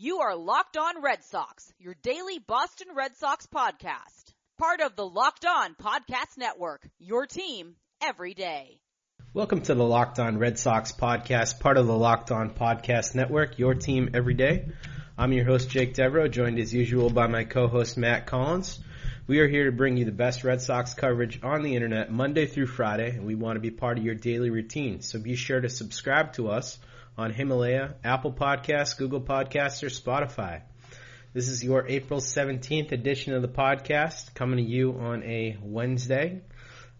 You are Locked On Red Sox, your daily Boston Red Sox podcast. Part of the Locked On Podcast Network, your team every day. Welcome to the Locked On Red Sox podcast, part of the Locked On Podcast Network, your team every day. I'm your host, Jake Devereaux, joined as usual by my co-host, Matt Collins. We are here to bring you the best Red Sox coverage on the internet Monday through Friday, and we want to be part of your daily routine. So be sure to subscribe to us on Himalaya, Apple Podcasts, Google Podcasts, or Spotify. This is your April 17th edition of the podcast coming to you on a Wednesday.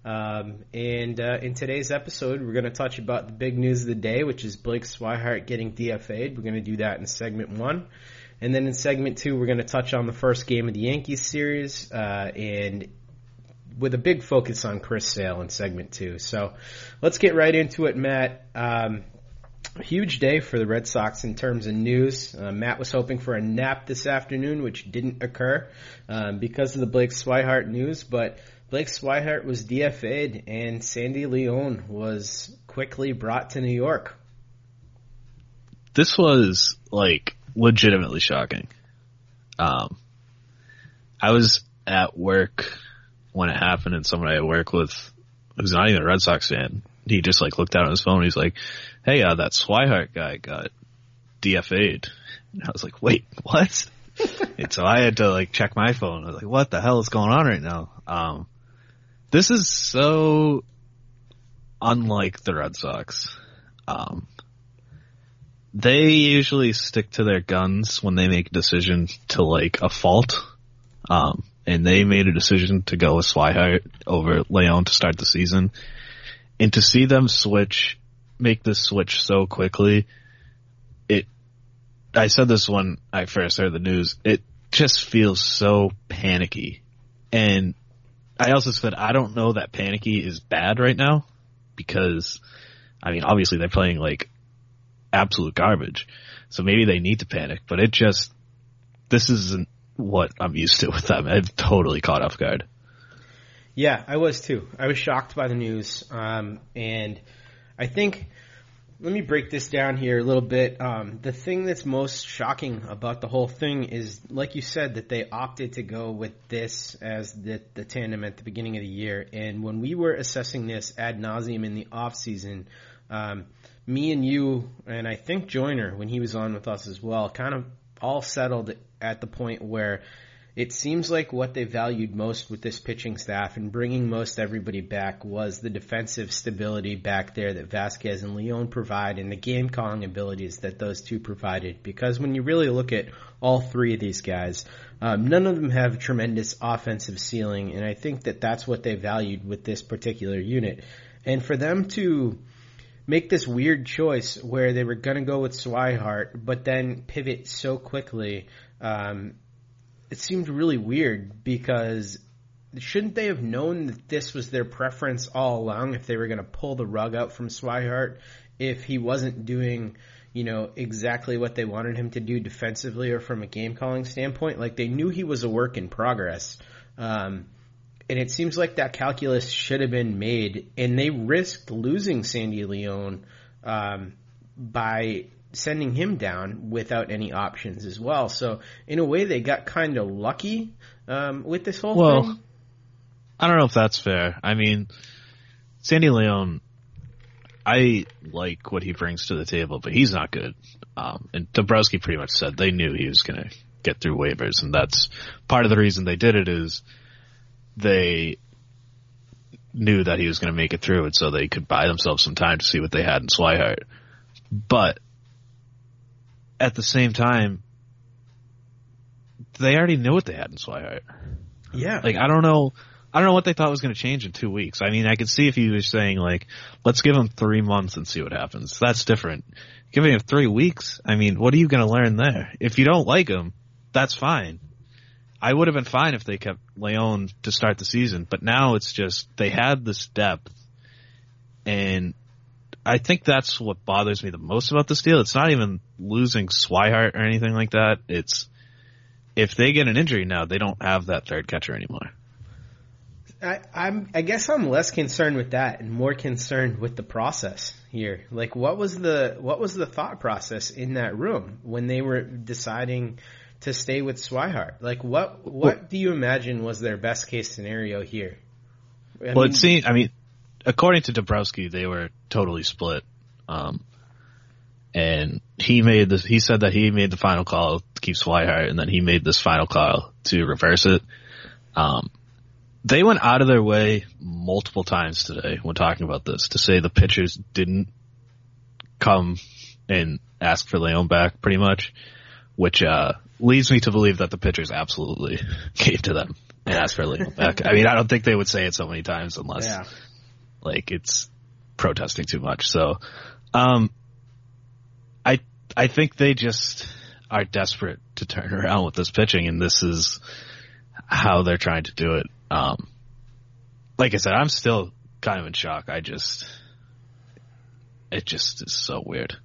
Um, and uh, in today's episode, we're going to touch about the big news of the day, which is Blake Swihart getting DFA'd. We're going to do that in segment one. And then in segment two, we're going to touch on the first game of the Yankees series, uh, and with a big focus on Chris Sale in segment two. So let's get right into it, Matt. Um, huge day for the Red Sox in terms of news. Uh, Matt was hoping for a nap this afternoon, which didn't occur um, because of the Blake Swihart news, but Blake Swihart was DFA'd and Sandy Leon was quickly brought to New York. This was like legitimately shocking. Um, I was at work when it happened, and someone I work with, who's not even a Red Sox fan, he just like looked out on his phone. He's like, "Hey, uh, that Swihart guy got DFA'd." And I was like, "Wait, what?" and so I had to like check my phone. I was like, "What the hell is going on right now?" Um, this is so unlike the Red Sox. Um, they usually stick to their guns when they make a decision to like a fault. Um, and they made a decision to go with Swihart over Leon to start the season. And to see them switch, make this switch so quickly, it, I said this when I first heard the news, it just feels so panicky. And I also said I don't know that panicky is bad right now because, I mean, obviously they're playing like absolute garbage. So maybe they need to panic, but it just, this isn't what I'm used to with them. I'm totally caught off guard. Yeah, I was too. I was shocked by the news. Um, and I think, let me break this down here a little bit. Um, the thing that's most shocking about the whole thing is, like you said, that they opted to go with this as the, the tandem at the beginning of the year. And when we were assessing this ad nauseum in the off season, um, me and you, and I think Joyner, when he was on with us as well, kind of all settled at the point where it seems like what they valued most with this pitching staff and bringing most everybody back was the defensive stability back there that Vazquez and Leon provide and the game calling abilities that those two provided. Because when you really look at all three of these guys, um, none of them have tremendous offensive ceiling, and I think that that's what they valued with this particular unit. And for them to make this weird choice where they were going to go with Swihart, but then pivot so quickly. Um, it seemed really weird because shouldn't they have known that this was their preference all along if they were going to pull the rug out from Swihart if he wasn't doing, you know, exactly what they wanted him to do defensively or from a game calling standpoint? Like they knew he was a work in progress. Um, and it seems like that calculus should have been made, and they risked losing Sandy Leon um, by sending him down without any options as well. So in a way, they got kind of lucky um, with this whole well, thing. I don't know if that's fair. I mean, Sandy Leon, I like what he brings to the table, but he's not good. Um, and Dombrowski pretty much said they knew he was going to get through waivers, and that's part of the reason they did it is they knew that he was going to make it through, and so they could buy themselves some time to see what they had in Swihart. But at the same time, they already knew what they had in Swihart. Yeah, Like I don't know, I don't know what they thought was going to change in two weeks. I mean, I could see if he was saying like, let's give him three months and see what happens. That's different. Giving him three weeks, I mean, what are you going to learn there? If you don't like him, that's fine. I would have been fine if they kept Leon to start the season, but now it's just they had this depth, and I think that's what bothers me the most about this deal. It's not even losing Swihart or anything like that. It's if they get an injury now, they don't have that third catcher anymore. I, I'm. I guess I'm less concerned with that and more concerned with the process here. Like, what was the what was the thought process in that room when they were deciding to stay with Swihart? Like, what what do you imagine was their best case scenario here? I well, mean, it seemed. I mean, according to Dombrowski, they were totally split. Um, and he made this. He said that he made the final call to keep Swihart, and then he made this final call to reverse it. Um, they went out of their way multiple times today when talking about this to say the pitchers didn't come and ask for Leon back pretty much, which, uh, leads me to believe that the pitchers absolutely gave to them and asked for Leon back. I mean, I don't think they would say it so many times unless, yeah. like, it's protesting too much. So, um, I, I think they just are desperate to turn around with this pitching and this is how they're trying to do it. Um, like I said, I'm still kind of in shock. I just, it just is so weird.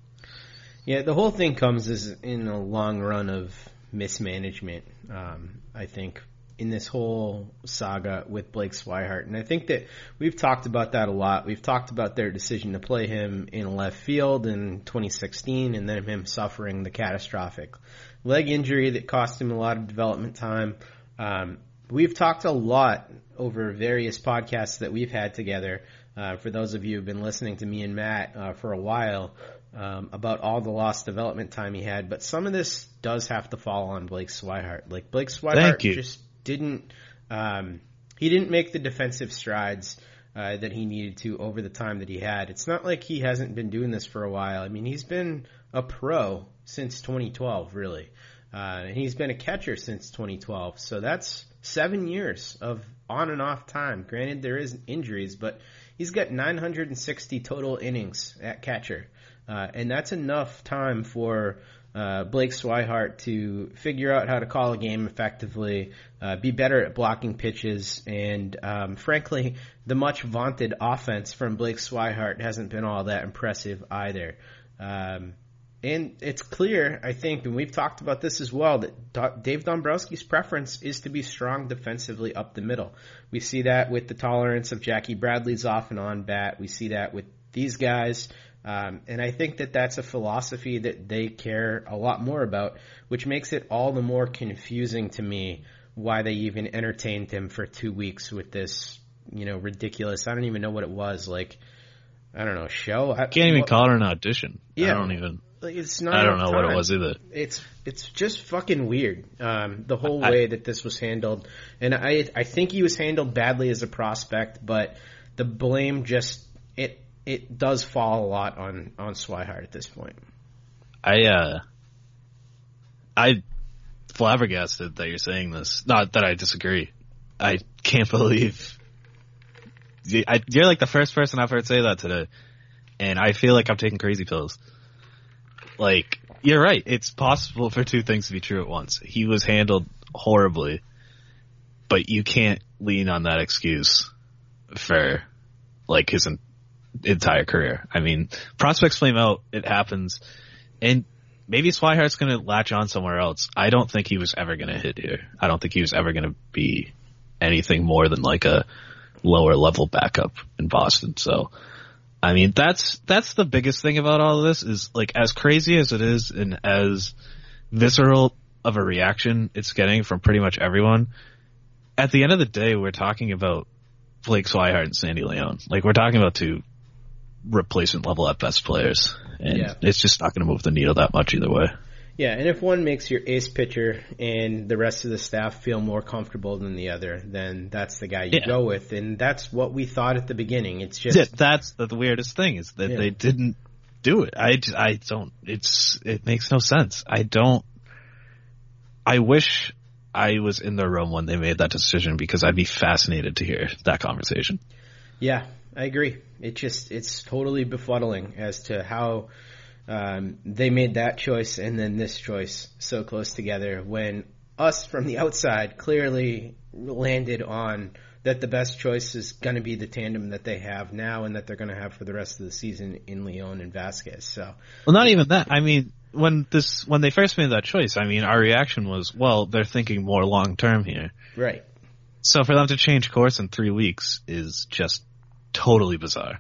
Yeah, the whole thing comes as in a long run of mismanagement. Um, I think in this whole saga with Blake Swihart, and I think that we've talked about that a lot. We've talked about their decision to play him in left field in 2016, and then him suffering the catastrophic leg injury that cost him a lot of development time. Um, We've talked a lot over various podcasts that we've had together. Uh, for those of you who've been listening to me and Matt uh, for a while um, about all the lost development time he had, but some of this does have to fall on Blake Swihart. Like Blake Swihart just didn't um, he didn't make the defensive strides uh, that he needed to over the time that he had. It's not like he hasn't been doing this for a while. I mean, he's been a pro since 2012, really. Uh, and he's been a catcher since 2012. So that's seven years of on and off time. Granted, there is injuries, but he's got 960 total innings at catcher. Uh, and that's enough time for uh, Blake Swihart to figure out how to call a game effectively, uh, be better at blocking pitches, and um, frankly, the much vaunted offense from Blake Swihart hasn't been all that impressive either. Um, and it's clear, I think, and we've talked about this as well, that Dave Dombrowski's preference is to be strong defensively up the middle. We see that with the tolerance of Jackie Bradley's off and on bat. We see that with these guys. Um, and I think that that's a philosophy that they care a lot more about, which makes it all the more confusing to me why they even entertained him for two weeks with this, you know, ridiculous. I don't even know what it was. Like, I don't know, show. I can't even call it an audition. Yeah. I don't even. It's not. I don't know time. what it was either. It's it's just fucking weird. Um, the whole I, way that this was handled, and I I think he was handled badly as a prospect, but the blame just it it does fall a lot on on Swihart at this point. I uh, I flabbergasted that you're saying this. Not that I disagree. I can't believe you're like the first person I've heard say that today, and I feel like I'm taking crazy pills. Like, you're right. It's possible for two things to be true at once. He was handled horribly, but you can't lean on that excuse for like his entire career. I mean, prospects flame out. It happens. And maybe Swihart's going to latch on somewhere else. I don't think he was ever going to hit here. I don't think he was ever going to be anything more than like a lower level backup in Boston. So, I mean, that's, that's the biggest thing about all of this is like as crazy as it is and as visceral of a reaction it's getting from pretty much everyone. At the end of the day, we're talking about Blake Swihart and Sandy Leon. Like we're talking about two replacement level at best players and yeah. it's just not going to move the needle that much either way. Yeah, and if one makes your ace pitcher and the rest of the staff feel more comfortable than the other, then that's the guy you yeah. go with, and that's what we thought at the beginning. It's just yeah, that's the, weirdest thing is that yeah. they didn't do it. I I don't. It's it makes no sense. I don't. I wish I was in the room when they made that decision because I'd be fascinated to hear that conversation. Yeah, I agree. It just it's totally befuddling as to how um, they made that choice and then this choice so close together when us from the outside clearly landed on that the best choice is going to be the tandem that they have now and that they're going to have for the rest of the season in Leon and Vazquez. So, well, not even that. I mean, when this when they first made that choice, I mean, our reaction was, well, they're thinking more long term here, right? So for them to change course in three weeks is just totally bizarre.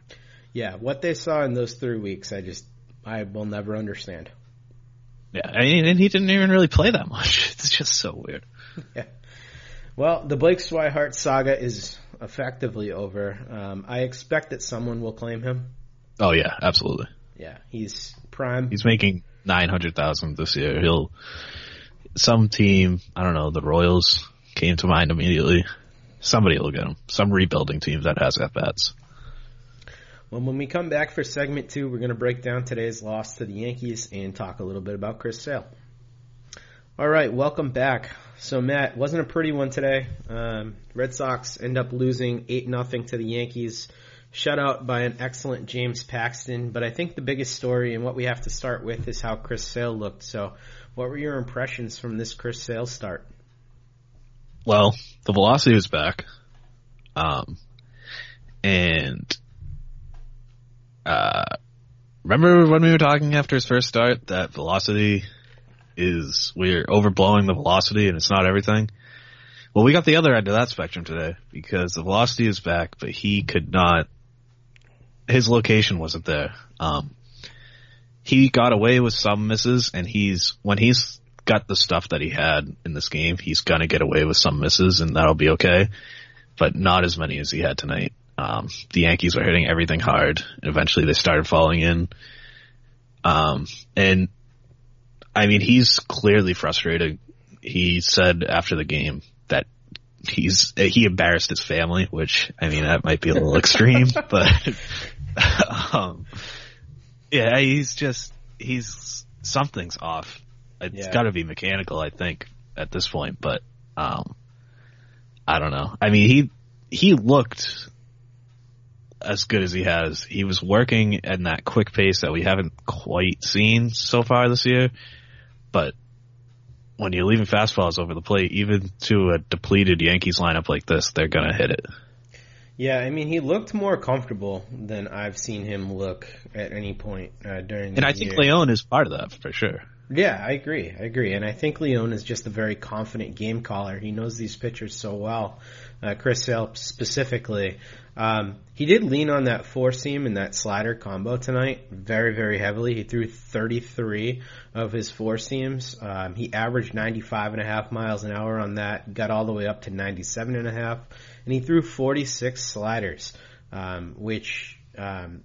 Yeah, what they saw in those three weeks, I just I will never understand. Yeah, I mean, and he didn't even really play that much. It's just so weird. Yeah. Well, the Blake Swihart saga is effectively over. Um, I expect that someone will claim him. Oh yeah, absolutely. Yeah, he's prime. He's making nine hundred thousand this year. He'll some team, I don't know, the Royals came to mind immediately. Somebody will get him. Some rebuilding team that has at bats. Well, when we come back for segment two, we're going to break down today's loss to the Yankees and talk a little bit about Chris Sale. All right, welcome back. So Matt, wasn't a pretty one today. Um, Red Sox end up losing eight nothing to the Yankees. Shut out by an excellent James Paxton. But I think the biggest story and what we have to start with is how Chris Sale looked. So, what were your impressions from this Chris Sale start? Well, the velocity was back, um, and uh, remember when we were talking after his first start that velocity is we're overblowing the velocity and it's not everything. Well, we got the other end of that spectrum today because the velocity is back, but he could not. His location wasn't there. Um, he got away with some misses, and he's when he's got the stuff that he had in this game, he's gonna get away with some misses, and that'll be okay. But not as many as he had tonight. Um, the Yankees were hitting everything hard, and eventually they started falling in. Um, and I mean, he's clearly frustrated. He said after the game that he's he embarrassed his family, which I mean that might be a little extreme, but um, yeah, he's just he's something's off. It's Yeah. got to be mechanical, I think, at this point. But um, I don't know. I mean, he he looked as good as he has. He was working in that quick pace that we haven't quite seen so far this year. But when you're leaving fastballs over the plate, even to a depleted Yankees lineup like this, they're gonna hit it. Yeah, I mean, he looked more comfortable than I've seen him look at any point uh, during. The And the I think year. Leon is part of that for sure. Yeah, I agree. I agree, and I think Leon is just a very confident game caller. He knows these pitchers so well. Uh, Chris Sale specifically, um, he did lean on that four seam and that slider combo tonight very, very heavily. He threw 33 of his four seams. Um, he averaged 95 and a half miles an hour on that. Got all the way up to 97 and a half, and he threw 46 sliders, um, which um,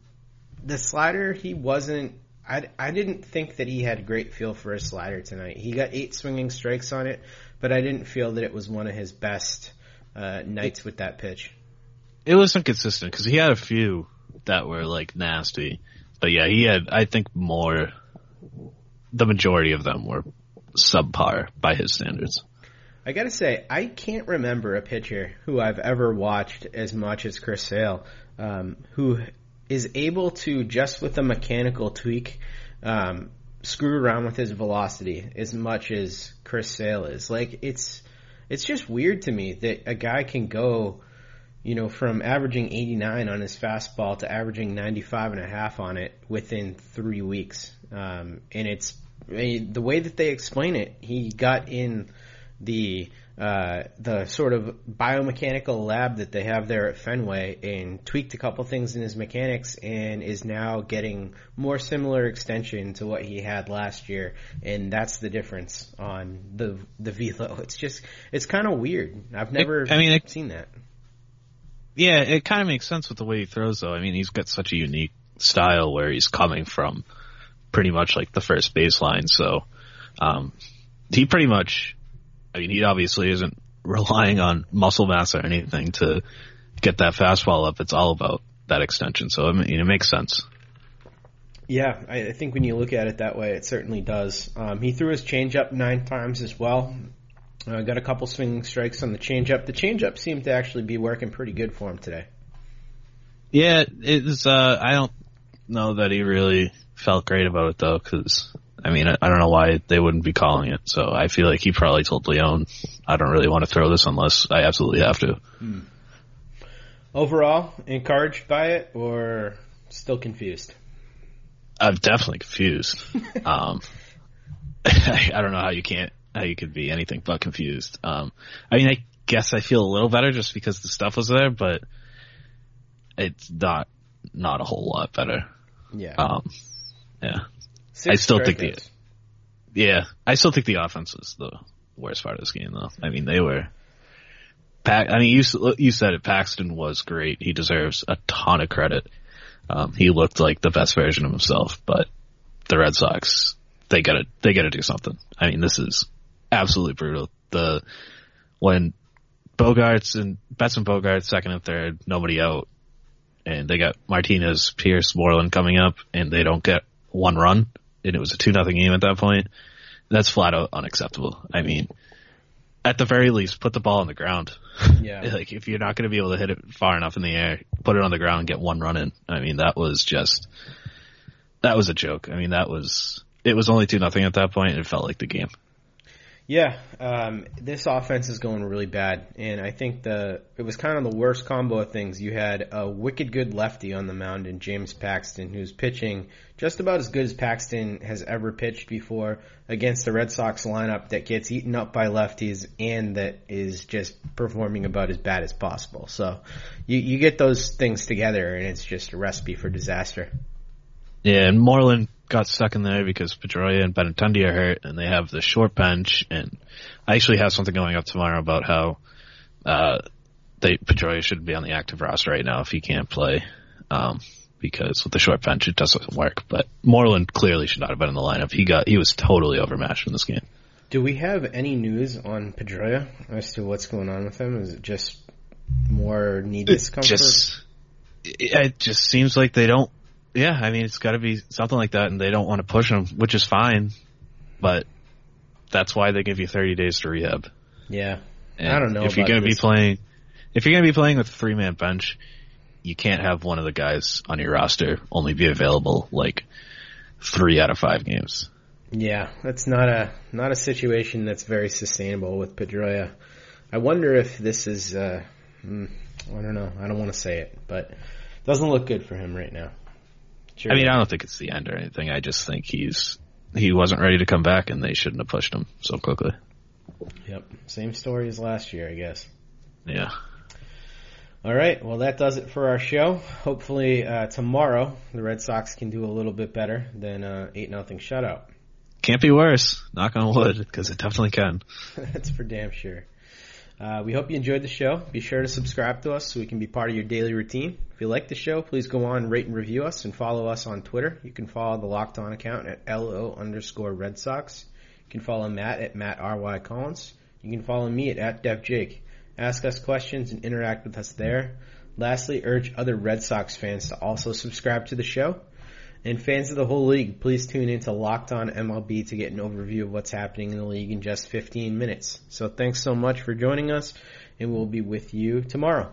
the slider he wasn't I, I didn't think that he had a great feel for his slider tonight. He got eight swinging strikes on it, but I didn't feel that it was one of his best uh, nights with that pitch. It was inconsistent because he had a few that were like nasty, but yeah, he had I think more. The majority of them were subpar by his standards. I gotta say, I can't remember a pitcher who I've ever watched as much as Chris Sale, um, who is able to just with a mechanical tweak um, screw around with his velocity as much as Chris Sale is. Like it's it's just weird to me that a guy can go, you know, from averaging 89 on his fastball to averaging 95 and a half on it within three weeks. Um, and it's the way that they explain it. He got in the uh, the sort of biomechanical lab that they have there at Fenway and tweaked a couple things in his mechanics and is now getting more similar extension to what he had last year and that's the difference on the the velo. It's just it's kind of weird. I've never I mean, it- seen that. Yeah, it kind of makes sense with the way he throws, though. I mean, he's got such a unique style where he's coming from pretty much like the first baseline. So, um, he pretty much, I mean, he obviously isn't relying on muscle mass or anything to get that fastball up. It's all about that extension. So, I mean, it makes sense. Yeah, I, I think when you look at it that way, it certainly does. Um, he threw his changeup nine times as well. Uh, got a couple swinging strikes on the changeup. The changeup seemed to actually be working pretty good for him today. Yeah, it's, uh, I don't know that he really felt great about it though, cause I mean, I, don't know why they wouldn't be calling it. So I feel like he probably told Leon, I don't really want to throw this unless I absolutely have to. Overall, encouraged by it or still confused? I'm definitely confused. um, I, I don't know how you can't, how you could be anything but confused. Um, I mean, I guess I feel a little better just because the stuff was there, but it's not not a whole lot better. Yeah. Um, yeah, Six I still think the- yeah. I still think the offense was the worst part of this game, though. I mean, they were. I mean, you you said it. Paxton was great. He deserves a ton of credit. Um, he looked like the best version of himself, but the Red Sox, they gotta they gotta do something. I mean, this is absolutely brutal. The when Bogaerts and Betts and Bogaerts second and third, nobody out, and they got Martinez, Pearce, Moreland coming up, and they don't get one run, and it was a two nothing game at that point. That's flat out unacceptable. I mean, at the very least, put the ball on the ground. Yeah. Like if you're not going to be able to hit it far enough in the air, put it on the ground and get one run in. I mean, that was just that was a joke. I mean, that was it was only two nothing at that point, and it felt like the game. Yeah, um, this offense is going really bad, and I think the it was kind of the worst combo of things. You had a wicked good lefty on the mound in James Paxton, who's pitching just about as good as Paxton has ever pitched before against the Red Sox lineup that gets eaten up by lefties and that is just performing about as bad as possible. So you you get those things together, and it's just a recipe for disaster. Yeah, and Moreland got stuck in there because Pedroia and Benintendi are hurt, and they have the short bench. And I actually have something going up tomorrow about how uh, they Pedroia should be on the active roster right now if he can't play, um, because with the short bench it doesn't work. But Moreland clearly should not have been in the lineup. He got he was totally overmatched in this game. Do we have any news on Pedroia as to what's going on with him? Is it just more knee discomfort? Just it, it just seems like they don't. Yeah, I mean it's got to be something like that, and they don't want to push him, which is fine. But that's why they give you 30 days to rehab. yeah. And I don't know if you're going to be playing. If you're going to be playing with a three man bench, you can't have one of the guys on your roster only be available like three out of five games. Yeah, that's not a not a situation that's very sustainable with Pedroia. I wonder if this is. Uh, mm, I don't know. I don't want to say it, but it doesn't look good for him right now. Sure. I mean, I don't think it's the end or anything. I just think he's he wasn't ready to come back, and they shouldn't have pushed him so quickly. yep, same story as last year, I guess. Yeah. All right, well that does it for our show. Hopefully uh, tomorrow the Red Sox can do a little bit better than uh, eight nothing shutout. Can't be worse. Knock on wood, because it definitely can. That's for damn sure. Uh, we hope you enjoyed the show. Be sure to subscribe to us so we can be part of your daily routine. If you like the show, please go on, rate and review us, and follow us on Twitter. You can follow the Locked On account at LO underscore Red Sox. You can follow Matt at Matt R.Y. Collins. You can follow me at, at Dev Jake. Ask us questions and interact with us there. Lastly, urge other Red Sox fans to also subscribe to the show. And fans of the whole league, please tune in to Locked On MLB to get an overview of what's happening in the league in just 15 minutes. So thanks so much for joining us, and we'll be with you tomorrow.